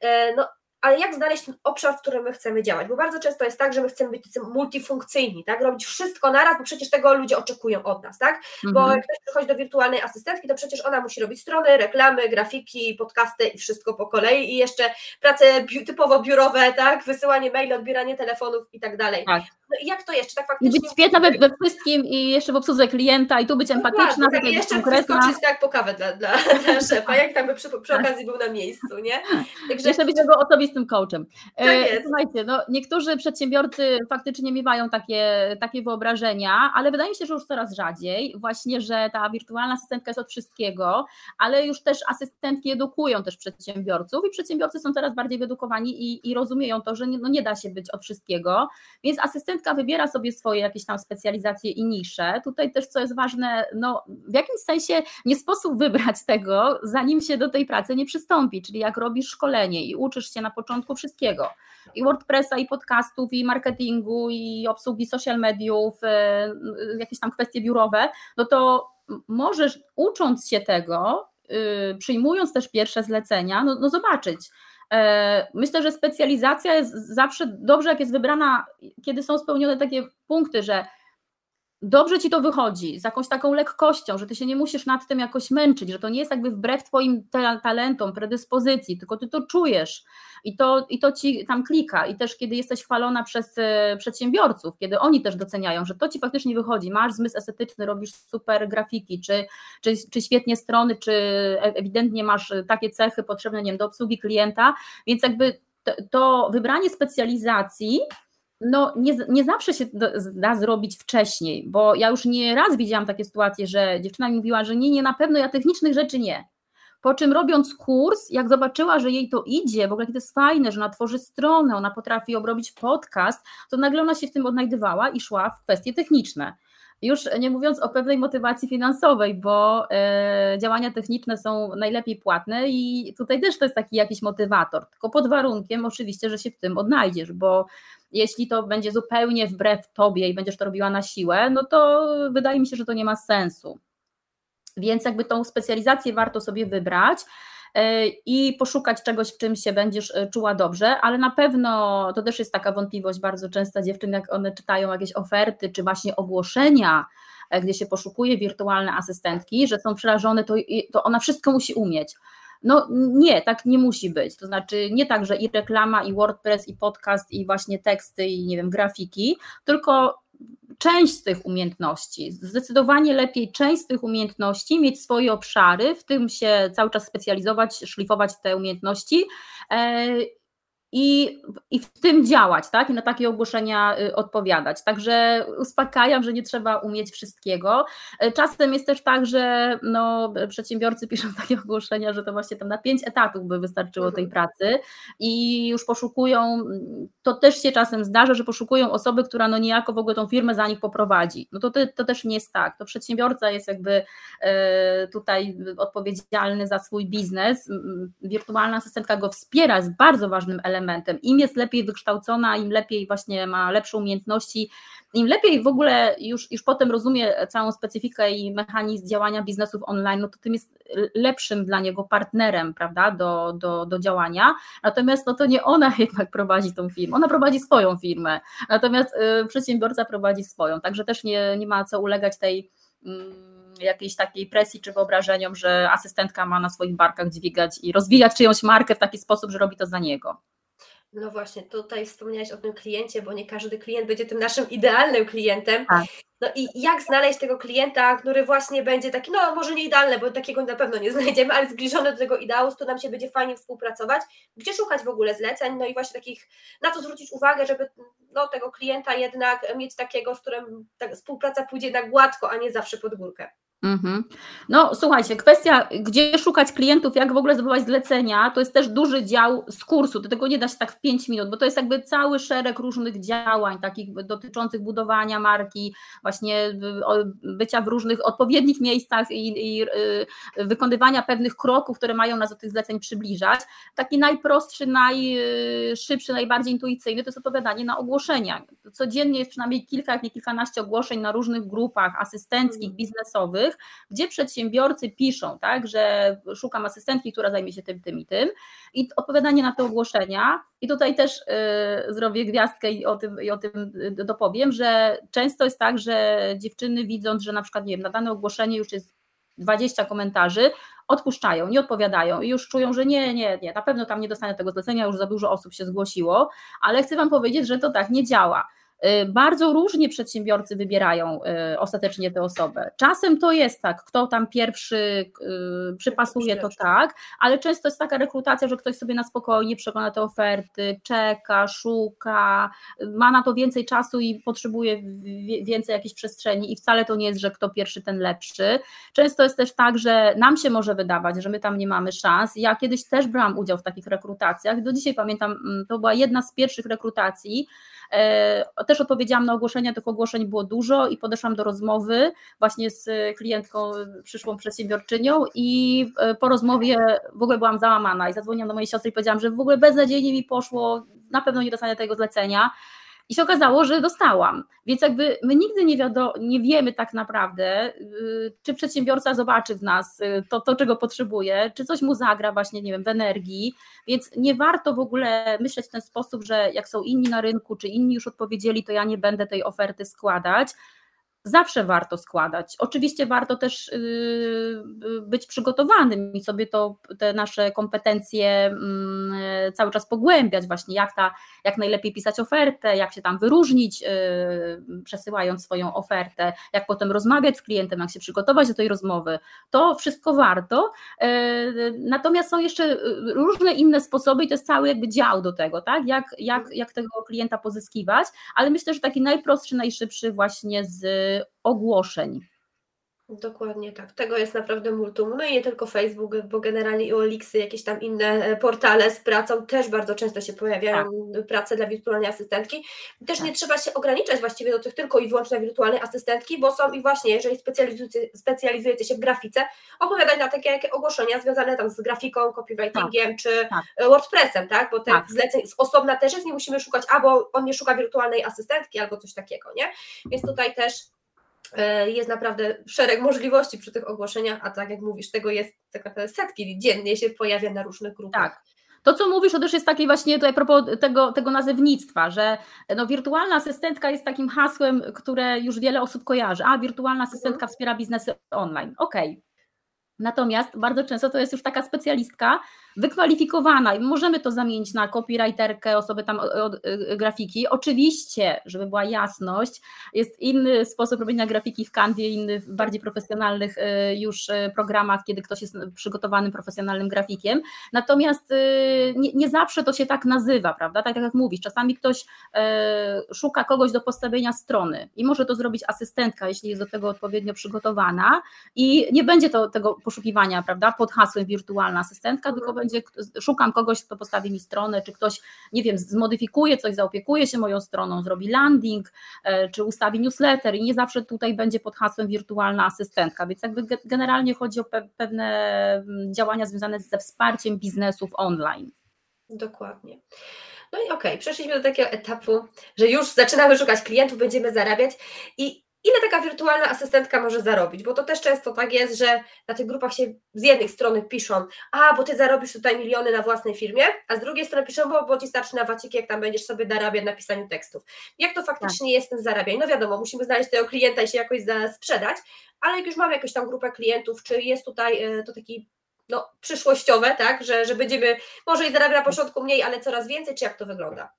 E, no, ale jak znaleźć ten obszar, w którym my chcemy działać? Bo bardzo często jest tak, że my chcemy być multifunkcyjni, tak? Robić wszystko naraz, bo przecież tego ludzie oczekują od nas, tak? Bo mhm. jak ktoś przychodzi do wirtualnej asystentki, to przecież ona musi robić strony, reklamy, grafiki, podcasty i wszystko po kolei i jeszcze prace bi typowo biurowe, tak? Wysyłanie maili, odbieranie telefonów i tak dalej. No jak to jeszcze tak faktycznie? I być świetna we, we, wszystkim i jeszcze w obsłudze klienta i tu być empatyczna. tak, i jeszcze konkretna. wyskoczyć tak po kawę dla, dla, dla szefa, jak tam by przy, przy okazji był na miejscu, nie? Także... Jeszcze być jego osobistym coachem. Tak e, słuchajcie, no niektórzy przedsiębiorcy faktycznie miewają takie, takie wyobrażenia, ale wydaje mi się, że już coraz rzadziej właśnie, że ta wirtualna asystentka jest od wszystkiego, ale już też asystentki edukują też przedsiębiorców i przedsiębiorcy są coraz bardziej wyedukowani i, i rozumieją to, że nie, no nie da się być od wszystkiego, więc asystent asystentka wybiera sobie swoje jakieś tam specjalizacje i nisze. Tutaj też, co jest ważne, no w jakimś sensie nie sposób wybrać tego, zanim się do tej pracy nie przystąpi, czyli jak robisz szkolenie i uczysz się na początku wszystkiego, i WordPressa, i podcastów, i marketingu, i obsługi social mediów, e, jakieś tam kwestie biurowe, no to możesz ucząc się tego, y, przyjmując też pierwsze zlecenia, no, no zobaczyć, myślę, że specjalizacja jest zawsze dobrze, jak jest wybrana, kiedy są spełnione takie punkty, że dobrze ci to wychodzi, z jakąś taką lekkością, że ty się nie musisz nad tym jakoś męczyć, że to nie jest jakby wbrew twoim talentom, predyspozycji, tylko ty to czujesz. I to, i to ci tam klika. I też kiedy jesteś chwalona przez e, przedsiębiorców, kiedy oni też doceniają, że to ci faktycznie wychodzi, masz zmysł estetyczny, robisz super grafiki, czy, czy, czy świetnie strony, czy ewidentnie masz takie cechy potrzebne nie wiem, do obsługi klienta, więc jakby to, to wybranie specjalizacji no nie, nie zawsze się da zrobić wcześniej, bo ja już nie raz widziałam takie sytuacje, że dziewczyna mi mówiła, że nie, nie, na pewno ja technicznych rzeczy nie. Po czym robiąc kurs, jak zobaczyła, że jej to idzie, w ogóle to jest fajne, że ona tworzy stronę, ona potrafi obrobić podcast, to nagle ona się w tym odnajdywała i szła w kwestie techniczne. Już nie mówiąc o pewnej motywacji finansowej, bo e, działania techniczne są najlepiej płatne i tutaj też to jest taki jakiś motywator, tylko pod warunkiem oczywiście, że się w tym odnajdziesz, bo jeśli to będzie zupełnie wbrew tobie i będziesz to robiła na siłę, no to wydaje mi się, że to nie ma sensu. Więc jakby tą specjalizację warto sobie wybrać i poszukać czegoś, w czym się będziesz e, czuła dobrze, ale na pewno to też jest taka wątpliwość bardzo częsta dziewczyn, jak one czytają jakieś oferty, czy właśnie ogłoszenia, e, gdzie się poszukuje wirtualne asystentki, że są przerażone, to, to ona wszystko musi umieć. No nie, tak nie musi być. To znaczy nie tak, że i reklama, i WordPress, i podcast, i właśnie teksty, i nie wiem, grafiki, tylko część z tych umiejętności. Zdecydowanie lepiej część z tych umiejętności mieć swoje obszary, w tym się cały czas specjalizować, szlifować te umiejętności e, i, i w tym działać, tak? I na takie ogłoszenia y, odpowiadać. Także uspokajam, że nie trzeba umieć wszystkiego. Y, czasem jest też tak, że no, przedsiębiorcy piszą takie ogłoszenia, że to właśnie tam na pięć etatów by wystarczyło tej mhm. pracy i już poszukują, to też się czasem zdarza, że poszukują osoby, która no niejako w ogóle tą firmę za nich poprowadzi. No to, to też nie jest tak. To przedsiębiorca jest jakby y, tutaj odpowiedzialny za swój biznes. Wirtualna asystentka go wspiera, jest bardzo ważnym elementem elementem. Im jest lepiej wykształcona, im lepiej właśnie ma lepsze umiejętności, im lepiej w ogóle już, już potem rozumie całą specyfikę i mechanizm działania biznesów online, no to tym jest lepszym dla niego partnerem, prawda, do, do, do działania. Natomiast no to nie ona jednak prowadzi tą firmę, ona prowadzi swoją firmę, natomiast y, przedsiębiorca prowadzi swoją, także też nie, nie ma co ulegać tej mm, jakiejś takiej presji czy wyobrażeniom, że asystentka ma na swoich barkach dźwigać i rozwijać czyjąś markę w taki sposób, że robi to za niego. No właśnie, tutaj wspomniałeś o tym kliencie, bo nie każdy klient będzie tym naszym idealnym klientem. Tak. No i jak znaleźć tego klienta, który właśnie będzie taki, no może nie idealny, bo takiego na pewno nie znajdziemy, ale zbliżony do tego ideału, z którym nam się będzie fajnie współpracować, gdzie szukać w ogóle zleceń, no i właśnie takich, na co zwrócić uwagę, żeby no, tego klienta jednak mieć takiego, z którym ta współpraca pójdzie na gładko, a nie zawsze pod górkę. Mhm. No słuchajcie, kwestia, gdzie szukać klientów, jak w ogóle zdobywać zlecenia, to jest też duży dział z kursu. Do tego nie da się tak w 5 minut, bo to jest jakby cały szereg różnych działań, takich dotyczących budowania marki, właśnie bycia w różnych odpowiednich miejscach i, i y, wykonywania pewnych kroków, które mają nas do tych zleceń przybliżać. Taki najprostszy, najszybszy, najbardziej intuicyjny to jest odpowiadanie na ogłoszenia. Codziennie jest przynajmniej kilka, jak nie kilkanaście ogłoszeń na różnych grupach asystenckich, mhm. Gdzie przedsiębiorcy piszą, tak, że szukam asystentki, która zajmie się tym, tym i tym. I odpowiadanie na te ogłoszenia. I tutaj też y, zrobię gwiazdkę i o tym, i o tym dopowiem, że często jest tak, że dziewczyny widząc, że na przykład nie wiem, na dane ogłoszenie już jest 20 komentarzy, odpuszczają, nie odpowiadają i już czują, że nie, nie, nie, na pewno tam nie dostanę tego zlecenia, już za dużo osób się zgłosiło, ale chcę Wam powiedzieć, że to tak nie działa. Y, bardzo różnie przedsiębiorcy wybierają y, ostatecznie tę osobę. Czasem to jest tak, kto tam pierwszy y, przypasuje, to tak, ale często jest taka rekrutacja, że ktoś sobie na spokojnie przegląda te oferty, czeka, szuka, ma na to więcej czasu i potrzebuje więcej jakiejś przestrzeni i wcale to nie jest, że kto pierwszy, ten lepszy. Często jest też tak, że nam się może wydawać, że my tam nie mamy szans. Ja kiedyś też brałam udział w takich rekrutacjach, do dzisiaj pamiętam, mm, to była jedna z pierwszych rekrutacji, też odpowiedziałam na ogłoszenia, tych ogłoszeń było dużo i podeszłam do rozmowy właśnie z klientką, przyszłą przedsiębiorczynią i e, po rozmowie w ogóle byłam załamana i zadzwoniłam do mojej siostry i powiedziałam, że w ogóle beznadziejnie mi poszło, na pewno nie dostanę tego zlecenia. I się okazało, że dostałam. Więc jakby my nigdy nie, nie wiemy tak naprawdę, y, czy przedsiębiorca zobaczy w nas y, to, to, czego potrzebuje, czy coś mu zagra właśnie, nie wiem, w energii. Więc nie warto w ogóle myśleć w ten sposób, że jak są inni na rynku, czy inni już odpowiedzieli, to ja nie będę tej oferty składać zawsze warto składać. Oczywiście warto też y, być przygotowanym i sobie to, te nasze kompetencje mm, cały czas pogłębiać, właśnie jak, ta, jak najlepiej pisać ofertę, jak się tam wyróżnić, y, przesyłając swoją ofertę, jak potem rozmawiać z klientem, jak się przygotować do tej rozmowy. To wszystko warto. Y, natomiast są jeszcze różne inne sposoby i to jest cały jakby dział do tego, tak? jak, jak, jak tego klienta pozyskiwać, ale myślę, że taki najprostszy, najszybszy właśnie z ogłoszeń. Dokładnie tak. Tego jest naprawdę multum. No i nie tylko Facebook, bo generalnie i Olixy, jakieś tam inne e, portale z pracą też bardzo często się pojawiają tak. prace dla wirtualnej asystentki. Też tak. nie trzeba się ograniczać właściwie do tych tylko i wyłącznie wirtualnej asystentki, bo są i właśnie, jeżeli specjalizujecie, specjalizujecie się w grafice, opowiadać na takie jakie ogłoszenia związane tam z grafiką, copywritingiem tak. czy tak. E, WordPressem, tak? Bo tych tak. zleceń z osobna też jest, nie musimy szukać, albo on nie szuka wirtualnej asystentki, albo coś takiego, nie? Więc tutaj też jest naprawdę szereg możliwości przy tych ogłoszeniach, a tak jak mówisz, tego jest tak naprawdę setki dziennie się pojawia na różnych grupach. Tak. To, co mówisz, to też jest takie właśnie tutaj a propos tego, tego nazewnictwa, że no, wirtualna asystentka jest takim hasłem, które już wiele osób kojarzy. A, wirtualna asystentka mhm. wspiera biznesy online. Okej. Okay. Natomiast bardzo często to jest już taka specjalistka, wykwalifikowana i możemy to zamienić na copywriterkę, osobę tam od y, grafiki. Oczywiście, żeby była jasność, jest inny sposób robienia grafiki w Canvie, inny w bardziej profesjonalnych y, już y, programach, kiedy ktoś jest przygotowanym profesjonalnym grafikiem. Natomiast nie, nie zawsze to się tak nazywa, prawda? Tak, tak jak mówisz, czasami ktoś szuka kogoś do postawienia strony i może to zrobić asystentka, jeśli jest do tego odpowiednio przygotowana i nie będzie to tego poszukiwania, prawda, pod hasłem wirtualna asystentka, tylko będzie będzie, szukam kogoś, kto postawi mi stronę, czy ktoś, nie wiem, zmodyfikuje coś, zaopiekuje się moją stroną, zrobi landing, e, czy ustawi newsletter i nie zawsze tutaj będzie pod hasłem wirtualna asystentka, więc jakby generalnie chodzi o pewne mm, działania związane ze wsparciem biznesów online. Dokładnie. No i okej, okay, przeszliśmy do takiego etapu, że już zaczynamy szukać klientów, będziemy zarabiać i ile taka wirtualna asystentka może zarobić, bo to też często tak jest, że na tych grupach się z jednej strony piszą, a bo ty zarobisz tutaj miliony na własnej firmie, a z drugiej strony piszą, bo, bo ci starczy na waciki, jak tam będziesz sobie zarabiać na pisaniu tekstów. Jak to faktycznie tak. jest ten zarabianie? No wiadomo, musimy znaleźć tego klienta i się jakoś sprzedać, ale jak już mamy jakąś tam grupę klientów, czy jest tutaj e, to taki no, przyszłościowe, tak, że, że będziemy może i zarabiać na początku mniej, ale coraz więcej, czy jak to wygląda?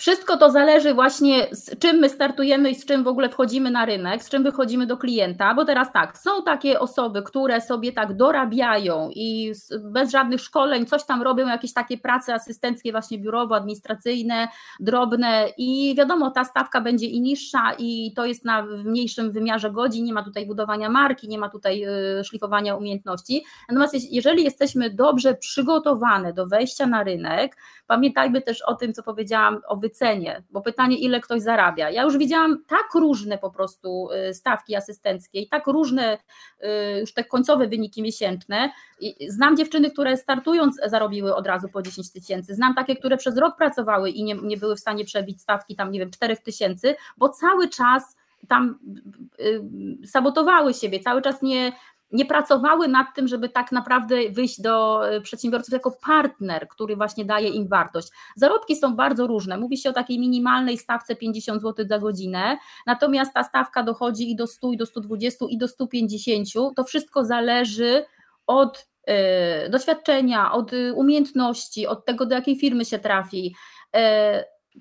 Wszystko to zależy właśnie z czym my startujemy i z czym w ogóle wchodzimy na rynek, z czym wychodzimy do klienta, bo teraz tak, są takie osoby, które sobie tak dorabiają i bez żadnych szkoleń coś tam robią, jakieś takie prace asystenckie właśnie biurowo-administracyjne, drobne i wiadomo, ta stawka będzie i niższa i to jest na mniejszym wymiarze godzin, nie ma tutaj budowania marki, nie ma tutaj y, szlifowania umiejętności. Natomiast jeżeli jesteśmy dobrze przygotowane do wejścia na rynek, pamiętajmy też o tym, co powiedziałam o wycenie, bo pytanie, ile ktoś zarabia. Ja już widziałam tak różne po prostu y, stawki asystenckie i tak różne y, już te końcowe wyniki miesięczne. Znam dziewczyny, które startując zarobiły od razu po 10 tysięcy. Znam takie, które przez rok pracowały i nie, nie były w stanie przebić stawki tam, nie wiem, 4 tysięcy, bo cały czas tam y, sabotowały siebie, cały czas nie, nie pracowały nad tym, żeby tak naprawdę wyjść do e, przedsiębiorców jako partner, który właśnie daje im wartość. Zarobki są bardzo różne. Mówi się o takiej minimalnej stawce 50 zł za godzinę, natomiast ta stawka dochodzi i do 100, i do 120, i do 150. To wszystko zależy od e, doświadczenia, od umiejętności, od tego, do jakiej firmy się trafi.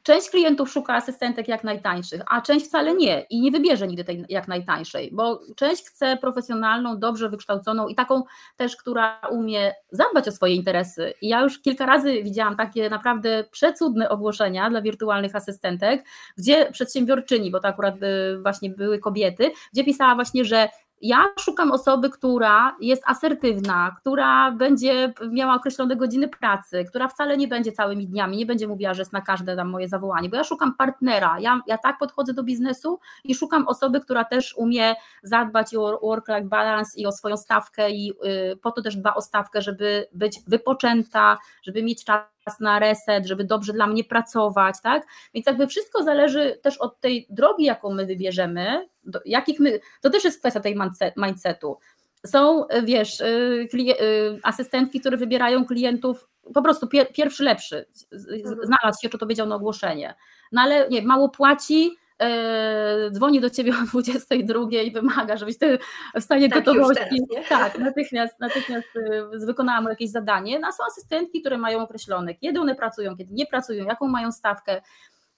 Część klientów szuka asystentek jak najtańszych, a część wcale nie i nie wybierze nigdy tej jak najtańszej, bo część chce profesjonalną, dobrze wykształconą i taką też, która umie zadbać o swoje interesy. I ja już kilka razy widziałam takie naprawdę przecudne ogłoszenia dla wirtualnych asystentek, gdzie przedsiębiorczyni, bo to akurat y, właśnie były kobiety, gdzie pisała właśnie, że ja szukam osoby, która jest asertywna, która będzie miała określone godziny pracy, która wcale nie będzie całymi dniami, nie będzie mówiła, że jest na każde tam moje zawołanie, bo ja szukam partnera. Ja, ja tak podchodzę do biznesu i szukam osoby, która też umie zadbać o work-life balance i o swoją stawkę i y, po to też dba o stawkę, żeby być wypoczęta, żeby mieć czas na reset, żeby dobrze dla mnie pracować, tak? Więc jakby wszystko zależy też od tej drogi, jaką my wybierzemy, jakich my, to też jest kwestia tej mindsetu. Są, wiesz, y, y, asystentki, które wybierają klientów po prostu pier, pierwszy lepszy, mhm. znalazł się, czy to wiedział na ogłoszenie, no ale nie, mało płaci, E, dzwoni do ciebie o 22 i wymaga, żebyś ty w stanie tak, gotowości. tak, natychmiast, natychmiast e, wykonała mu jakieś zadanie. No, są asystentki, które mają określone, kiedy one pracują, kiedy nie pracują, jaką mają stawkę.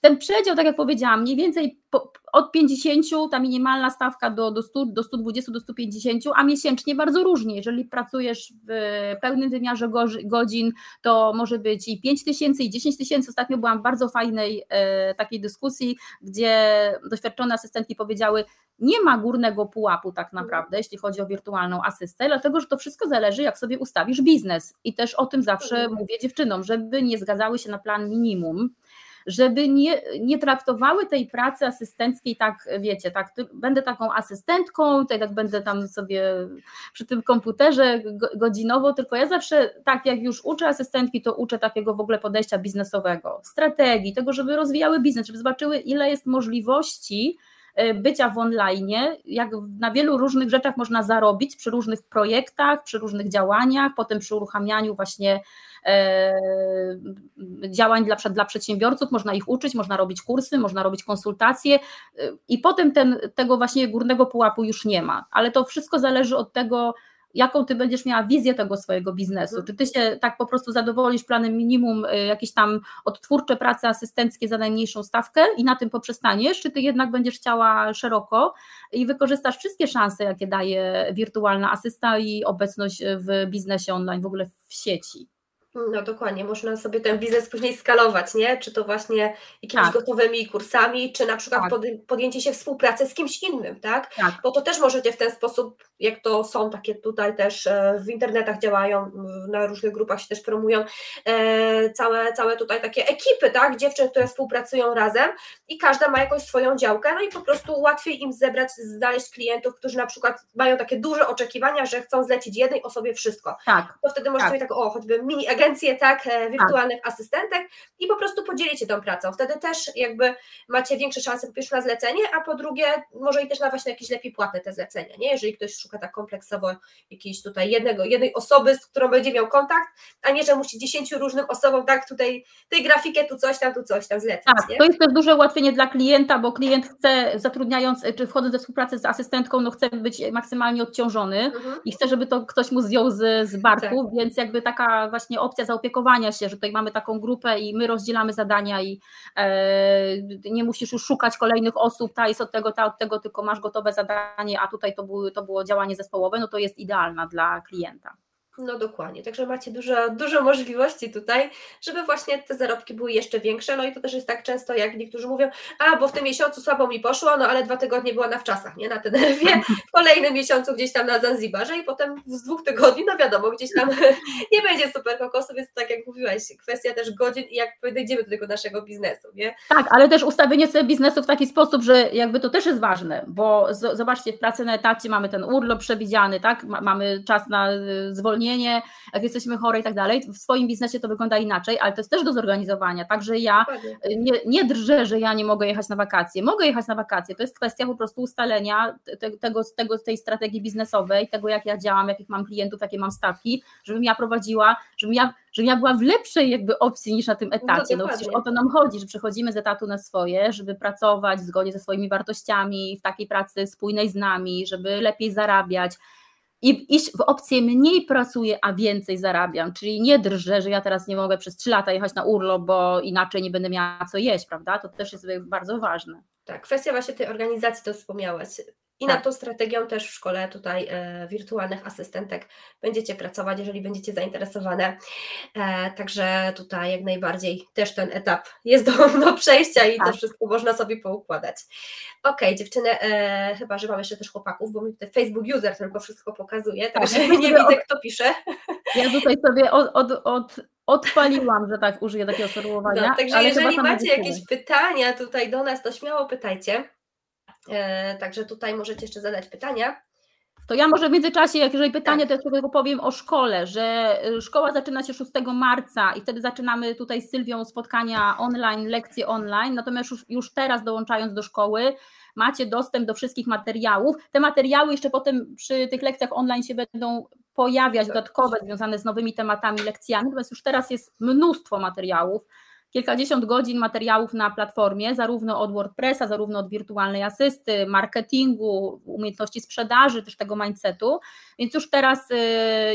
Ten przedział, tak jak powiedziałam, mniej więcej od 50, ta minimalna stawka do, do, 100, do 120, do 150, a miesięcznie bardzo różnie. Jeżeli pracujesz w pełnym wymiarze godzin, to może być i 5 tysięcy, i 10 tysięcy. Ostatnio byłam w bardzo fajnej e, takiej dyskusji, gdzie doświadczone asystentki powiedziały, nie ma górnego pułapu tak naprawdę, jeśli chodzi o wirtualną asystę, dlatego że to wszystko zależy, jak sobie ustawisz biznes. I też o tym zawsze mówię dziewczynom, żeby nie zgadzały się na plan minimum, żeby nie, nie traktowały tej pracy asystenckiej tak, wiecie, tak, będę taką asystentką, tak, tak będę tam sobie przy tym komputerze godzinowo, tylko ja zawsze, tak jak już uczę asystentki, to uczę takiego w ogóle podejścia biznesowego, strategii, tego, żeby rozwijały biznes, żeby zobaczyły, ile jest możliwości, e, bycia w online, jak na wielu różnych rzeczach można zarobić przy różnych projektach, przy różnych działaniach, potem przy uruchamianiu właśnie działań dla, dla przedsiębiorców, można ich uczyć, można robić kursy, można robić konsultacje e, i potem ten, tego właśnie górnego pułapu już nie ma, ale to wszystko zależy od tego, jaką ty będziesz miała wizję tego swojego biznesu. Czy ty się tak po prostu zadowolisz planem minimum, e, jakieś tam odtwórcze prace asystenckie za najmniejszą stawkę i na tym poprzestaniesz, czy ty jednak będziesz chciała szeroko i wykorzystasz wszystkie szanse, jakie daje wirtualna asysta i obecność w biznesie online, w ogóle w sieci. No dokładnie, można sobie ten biznes później skalować, nie? Czy to właśnie jakimiś tak. gotowymi kursami, czy na przykład tak. podjęcie się współpracy z kimś innym, tak? tak? Bo to też możecie w ten sposób, jak to są takie tutaj też e, w internetach działają, na różnych grupach się też promują, e, całe, całe tutaj takie ekipy, tak? Dziewczyn, które współpracują razem i każda ma jakąś swoją działkę, no i po prostu łatwiej im zebrać, znaleźć klientów, którzy na przykład mają takie duże oczekiwania, że chcą zlecić jednej osobie wszystko. Tak. To wtedy możecie tak. tak, o, choćby mini agencje, tak, e, wirtualnych tak. asystentek i po prostu podzielicie tą pracą. Wtedy też jakby macie większe szanse po pierwsze na zlecenie, a po drugie może i też na właśnie jakieś lepiej płatne te zlecenia, nie? Jeżeli ktoś szuka tak kompleksowo jakiejś tutaj jednego, jednej osoby, z którą będzie miał kontakt, a nie, że musi dziesięciu różnym osobom, tak, tutaj tej grafikę, tu coś tam, tu coś tam zlecać. Tak, nie? to jest też duże ułatwienie dla klienta, bo klient chce zatrudniając, czy wchodząc we współpracę z asystentką, no chce być maksymalnie odciążony mhm. i chce, żeby to ktoś mu zdjął z, z barku, tak. więc jakby taka właśnie opcja zaopiekowania się, że tutaj mamy taką grupę i my rozdzielamy zadania i e, nie musisz już szukać kolejnych osób, ta jest od tego, ta od tego, tylko masz gotowe zadanie, a tutaj to, były, to było działanie zespołowe, no to jest idealna dla klienta. No dokładnie, także macie dużo, dużo możliwości tutaj, żeby właśnie te zarobki były jeszcze większe, no i to też jest tak często, jak niektórzy mówią, a bo w tym miesiącu słabo mi poszło, no ale dwa tygodnie była na wczasach, nie, na Teneryfie, w kolejnym miesiącu gdzieś tam na Zanzibarze i potem z dwóch tygodni, no wiadomo, gdzieś tam nie będzie super kokosu, więc tak jak mówiłaś, kwestia też godzin i jak podejdziemy do tego naszego biznesu, nie? Tak, ale też ustawienie sobie biznesu w taki sposób, że jakby to też jest ważne, bo zobaczcie, w pracy na etacie mamy ten urlop przewidziany, tak, mamy czas na y, zwolnienie zwolnienie, jak jesteśmy chore i tak dalej. W swoim biznesie to wygląda inaczej, ale to jest też do zorganizowania. Także ja nie, nie drżę, że ja nie mogę jechać na wakacje. Mogę jechać na wakacje. To jest kwestia po prostu ustalenia tego, tego, tej strategii biznesowej, tego jak ja działam, jakich mam klientów, jakie mam stawki, żebym ja prowadziła, żebym ja, żebym ja była w lepszej jakby opcji niż na tym etacie. No, no przecież o to nam chodzi, że przechodzimy z etatu na swoje, żeby pracować w zgodzie ze swoimi wartościami, w takiej pracy spójnej z nami, żeby lepiej zarabiać i iść w opcję mniej pracuję, a więcej zarabiam, czyli nie drżę, że ja teraz nie mogę przez trzy lata jechać na urlop, bo inaczej nie będę miała co jeść, prawda? To też jest bardzo ważne. Tak, kwestia właśnie tej organizacji, to wspomniałaś. I tak. nad tą strategią też w szkole tutaj e, wirtualnych asystentek będziecie pracować, jeżeli będziecie zainteresowane. E, także tutaj jak najbardziej też ten etap jest do, do przejścia i tak. to wszystko można sobie poukładać. Ok, dziewczyny, e, chyba, że mam jeszcze też chłopaków, bo mi tutaj Facebook user tylko wszystko pokazuje, tak. także tak. nie widzę kto pisze. Ja tutaj sobie od, od, od odpaliłam, że tak użyję takiego sformułowania. No, także jeżeli macie jakieś pytania tutaj do nas, to śmiało pytajcie. E, także tutaj możecie jeszcze zadać pytania. To ja może w międzyczasie, jak jeżeli pytanie, tak. to tylko powiem o szkole, że y, szkoła zaczyna się 6 marca i wtedy zaczynamy tutaj z Sylwią spotkania online, lekcje online, natomiast już, już teraz dołączając do szkoły macie dostęp do wszystkich materiałów. Te materiały jeszcze potem przy tych lekcjach online się będą pojawiać tak. dodatkowe związane z nowymi tematami, lekcjami, natomiast już teraz jest mnóstwo materiałów, kilkadziesiąt godzin materiałów na platformie, zarówno od WordPressa, zarówno od wirtualnej asysty, marketingu, umiejętności sprzedaży, też tego mindsetu. Więc już teraz y,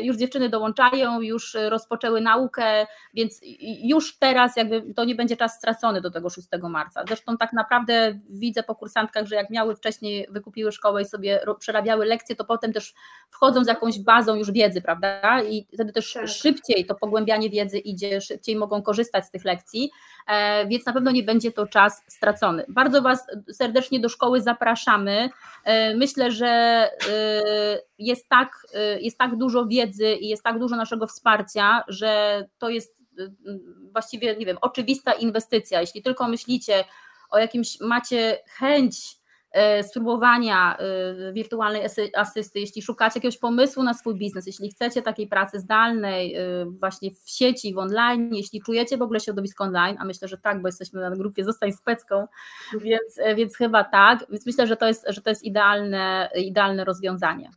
już dziewczyny dołączają, już rozpoczęły naukę, więc już teraz jakby to nie będzie czas stracony do tego 6 marca. Zresztą tak naprawdę widzę po kursantkach, że jak miały wcześniej, wykupiły szkołę i sobie przerabiały lekcje, to potem też wchodzą z jakąś bazą już wiedzy, prawda? I wtedy też tak. szybciej to pogłębianie wiedzy idzie, szybciej mogą korzystać z tych lekcji. E, więc na pewno nie będzie to czas stracony. Bardzo Was serdecznie do szkoły zapraszamy. E, myślę, że e, jest tak, jest tak dużo wiedzy i jest tak dużo naszego wsparcia, że to jest właściwie, nie wiem, oczywista inwestycja. Jeśli tylko myślicie o jakimś, macie chęć spróbowania e, wirtualnej asysty, jeśli szukacie jakiegoś pomysłu na swój biznes, jeśli chcecie takiej pracy zdalnej, e, właśnie w sieci, w online, jeśli czujecie w ogóle środowisko online, a myślę, że tak, bo jesteśmy na grupie Zostań Specką, więc, więc chyba tak, więc myślę, że to jest, że to jest idealne, idealne rozwiązanie.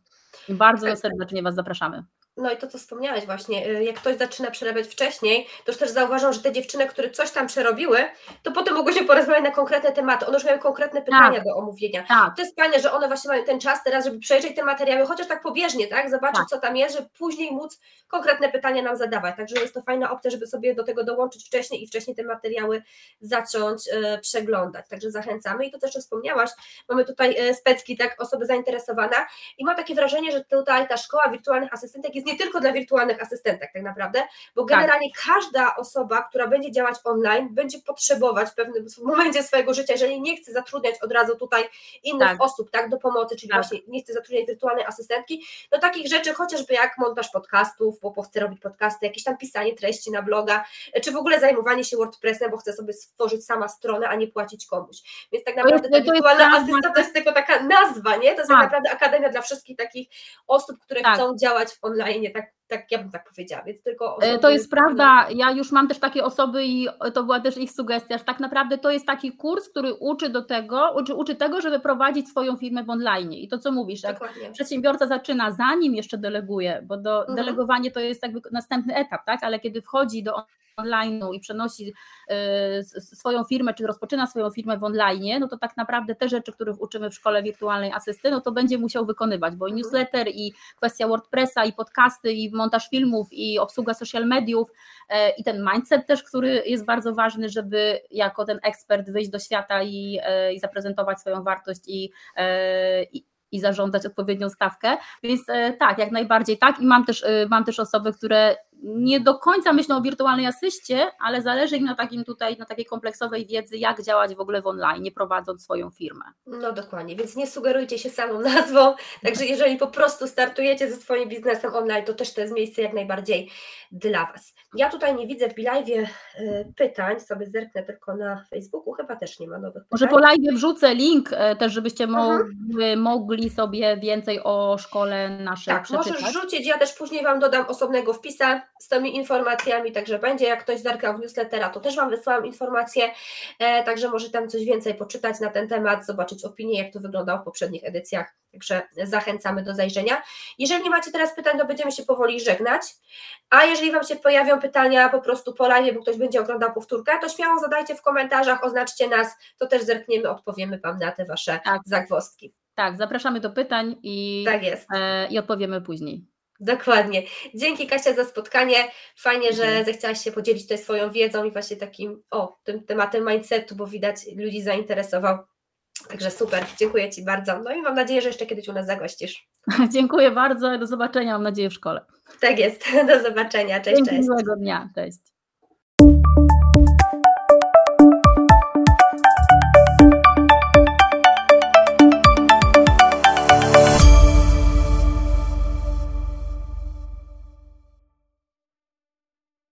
Bardzo tak. serdecznie Was zapraszamy. No i to, co wspomniałeś właśnie, y, jak ktoś zaczyna przerabiać wcześniej, to już też zauważam, że te dziewczyny, które coś tam przerobiły, to potem mogły się porozmawiać na konkretne tematy. One już mają konkretne pytania tak. do omówienia. Tak. To jest fajne, że one właśnie mają ten czas teraz, żeby przejrzeć te materiały, chociaż tak pobieżnie, tak? Zobaczyć, tak. co tam jest, żeby później móc konkretne pytania nam zadawać. Także jest to fajna opcja, żeby sobie do tego dołączyć wcześniej i wcześniej te materiały zacząć e, przeglądać. Także zachęcamy. I to też, wspomniałaś, mamy tutaj e, specki, tak, osoby zainteresowana i mam takie wrażenie, że tutaj ta szkoła wirtualnych asystentek jest nie tylko dla wirtualnych asystentek tak naprawdę, bo tak. generalnie tak. każda osoba, która będzie działać online, będzie potrzebować w pewnym momencie swojego życia, jeżeli nie chce zatrudniać od razu tutaj innych tak. osób, tak, do pomocy, czyli tak. właśnie nie chce zatrudniać wirtualnej asystentki, no takich rzeczy chociażby jak montaż podcastów, bo, chce robić podcasty, jakieś tam pisanie treści na bloga, czy w ogóle zajmowanie się WordPressem, bo chce sobie stworzyć sama stronę, a nie płacić komuś. Więc tak naprawdę ta wirtualna asystentka to jest tylko taka nazwa, nie? To jest tak, tak naprawdę akademia dla wszystkich takich osób, które chcą działać w online online, tak, tak ja bym tak powiedziała, więc tylko e, To jest prawda, ja już mam też takie osoby i to była też ich sugestia, że tak naprawdę to jest taki kurs, który uczy do tego, uczy, uczy tego, żeby prowadzić swoją firmę w online i to co mówisz, jak Dokładnie. przedsiębiorca zaczyna zanim jeszcze deleguje, bo do, mhm. delegowanie to jest jakby następny etap, tak, ale kiedy wchodzi do online i przenosi e, swoją firmę, czy rozpoczyna swoją firmę w online, no to tak naprawdę te rzeczy, których uczymy w szkole wirtualnej asysty, no to będzie musiał wykonywać, bo i mhm. newsletter, i kwestia WordPressa, i podcasty, i montaż filmów, i obsługa social mediów, e, i ten mindset też, który jest bardzo ważny, żeby jako ten ekspert wyjść do świata i, e, i zaprezentować swoją wartość i, i i zarządzać odpowiednią stawkę. Więc tak, jak najbardziej tak. I mam też, mam też osoby, które nie do końca myślą o wirtualnej asyście, ale zależy im na takim tutaj, na takiej kompleksowej wiedzy, jak działać w ogóle w online, nie prowadząc swoją firmę. No dokładnie, więc nie sugerujcie się samą nazwą, także jeżeli po prostu startujecie ze swoim biznesem online, to też to jest miejsce jak najbardziej dla Was. Ja tutaj nie widzę w live y, pytań, sobie zerknę tylko na Facebooku, chyba też nie ma nowych pytań. Może po live wrzucę link e, też, żebyście mogli, mogli sobie więcej o szkole naszej tak, przeczytać. możesz rzucić, ja też później Wam dodam osobnego wpisa, z tymi informacjami, także będzie, jak ktoś zerkał w newslettera, to też Wam wysłałam informacje, e, także może tam coś więcej poczytać na ten temat, zobaczyć opinię, jak to wyglądało w poprzednich edycjach, także zachęcamy do zajrzenia. Jeżeli nie macie teraz pytań, to będziemy się powoli żegnać, a jeżeli Wam się pojawią pytania po prostu po live, bo ktoś będzie oglądał powtórkę, to śmiało zadajcie w komentarzach, oznaczcie nas, to też zerkniemy, odpowiemy Wam na te Wasze tak. zagwozdki. Tak, zapraszamy do pytań i, tak jest. E, i odpowiemy później. Dokładnie. Dzięki Kasia za spotkanie. Fajnie, że mhm. zechciałaś się podzielić tutaj swoją wiedzą i właśnie takim, o, tym tematem mindsetu, bo widać ludzi zainteresował. Także super, dziękuję Ci bardzo. No i mam nadzieję, że jeszcze kiedyś u nas zagościsz. Dziękuję bardzo, do zobaczenia, mam nadzieję w szkole. Tak jest, do zobaczenia, cześć, Dzięki, cześć. Miłego dnia, cześć.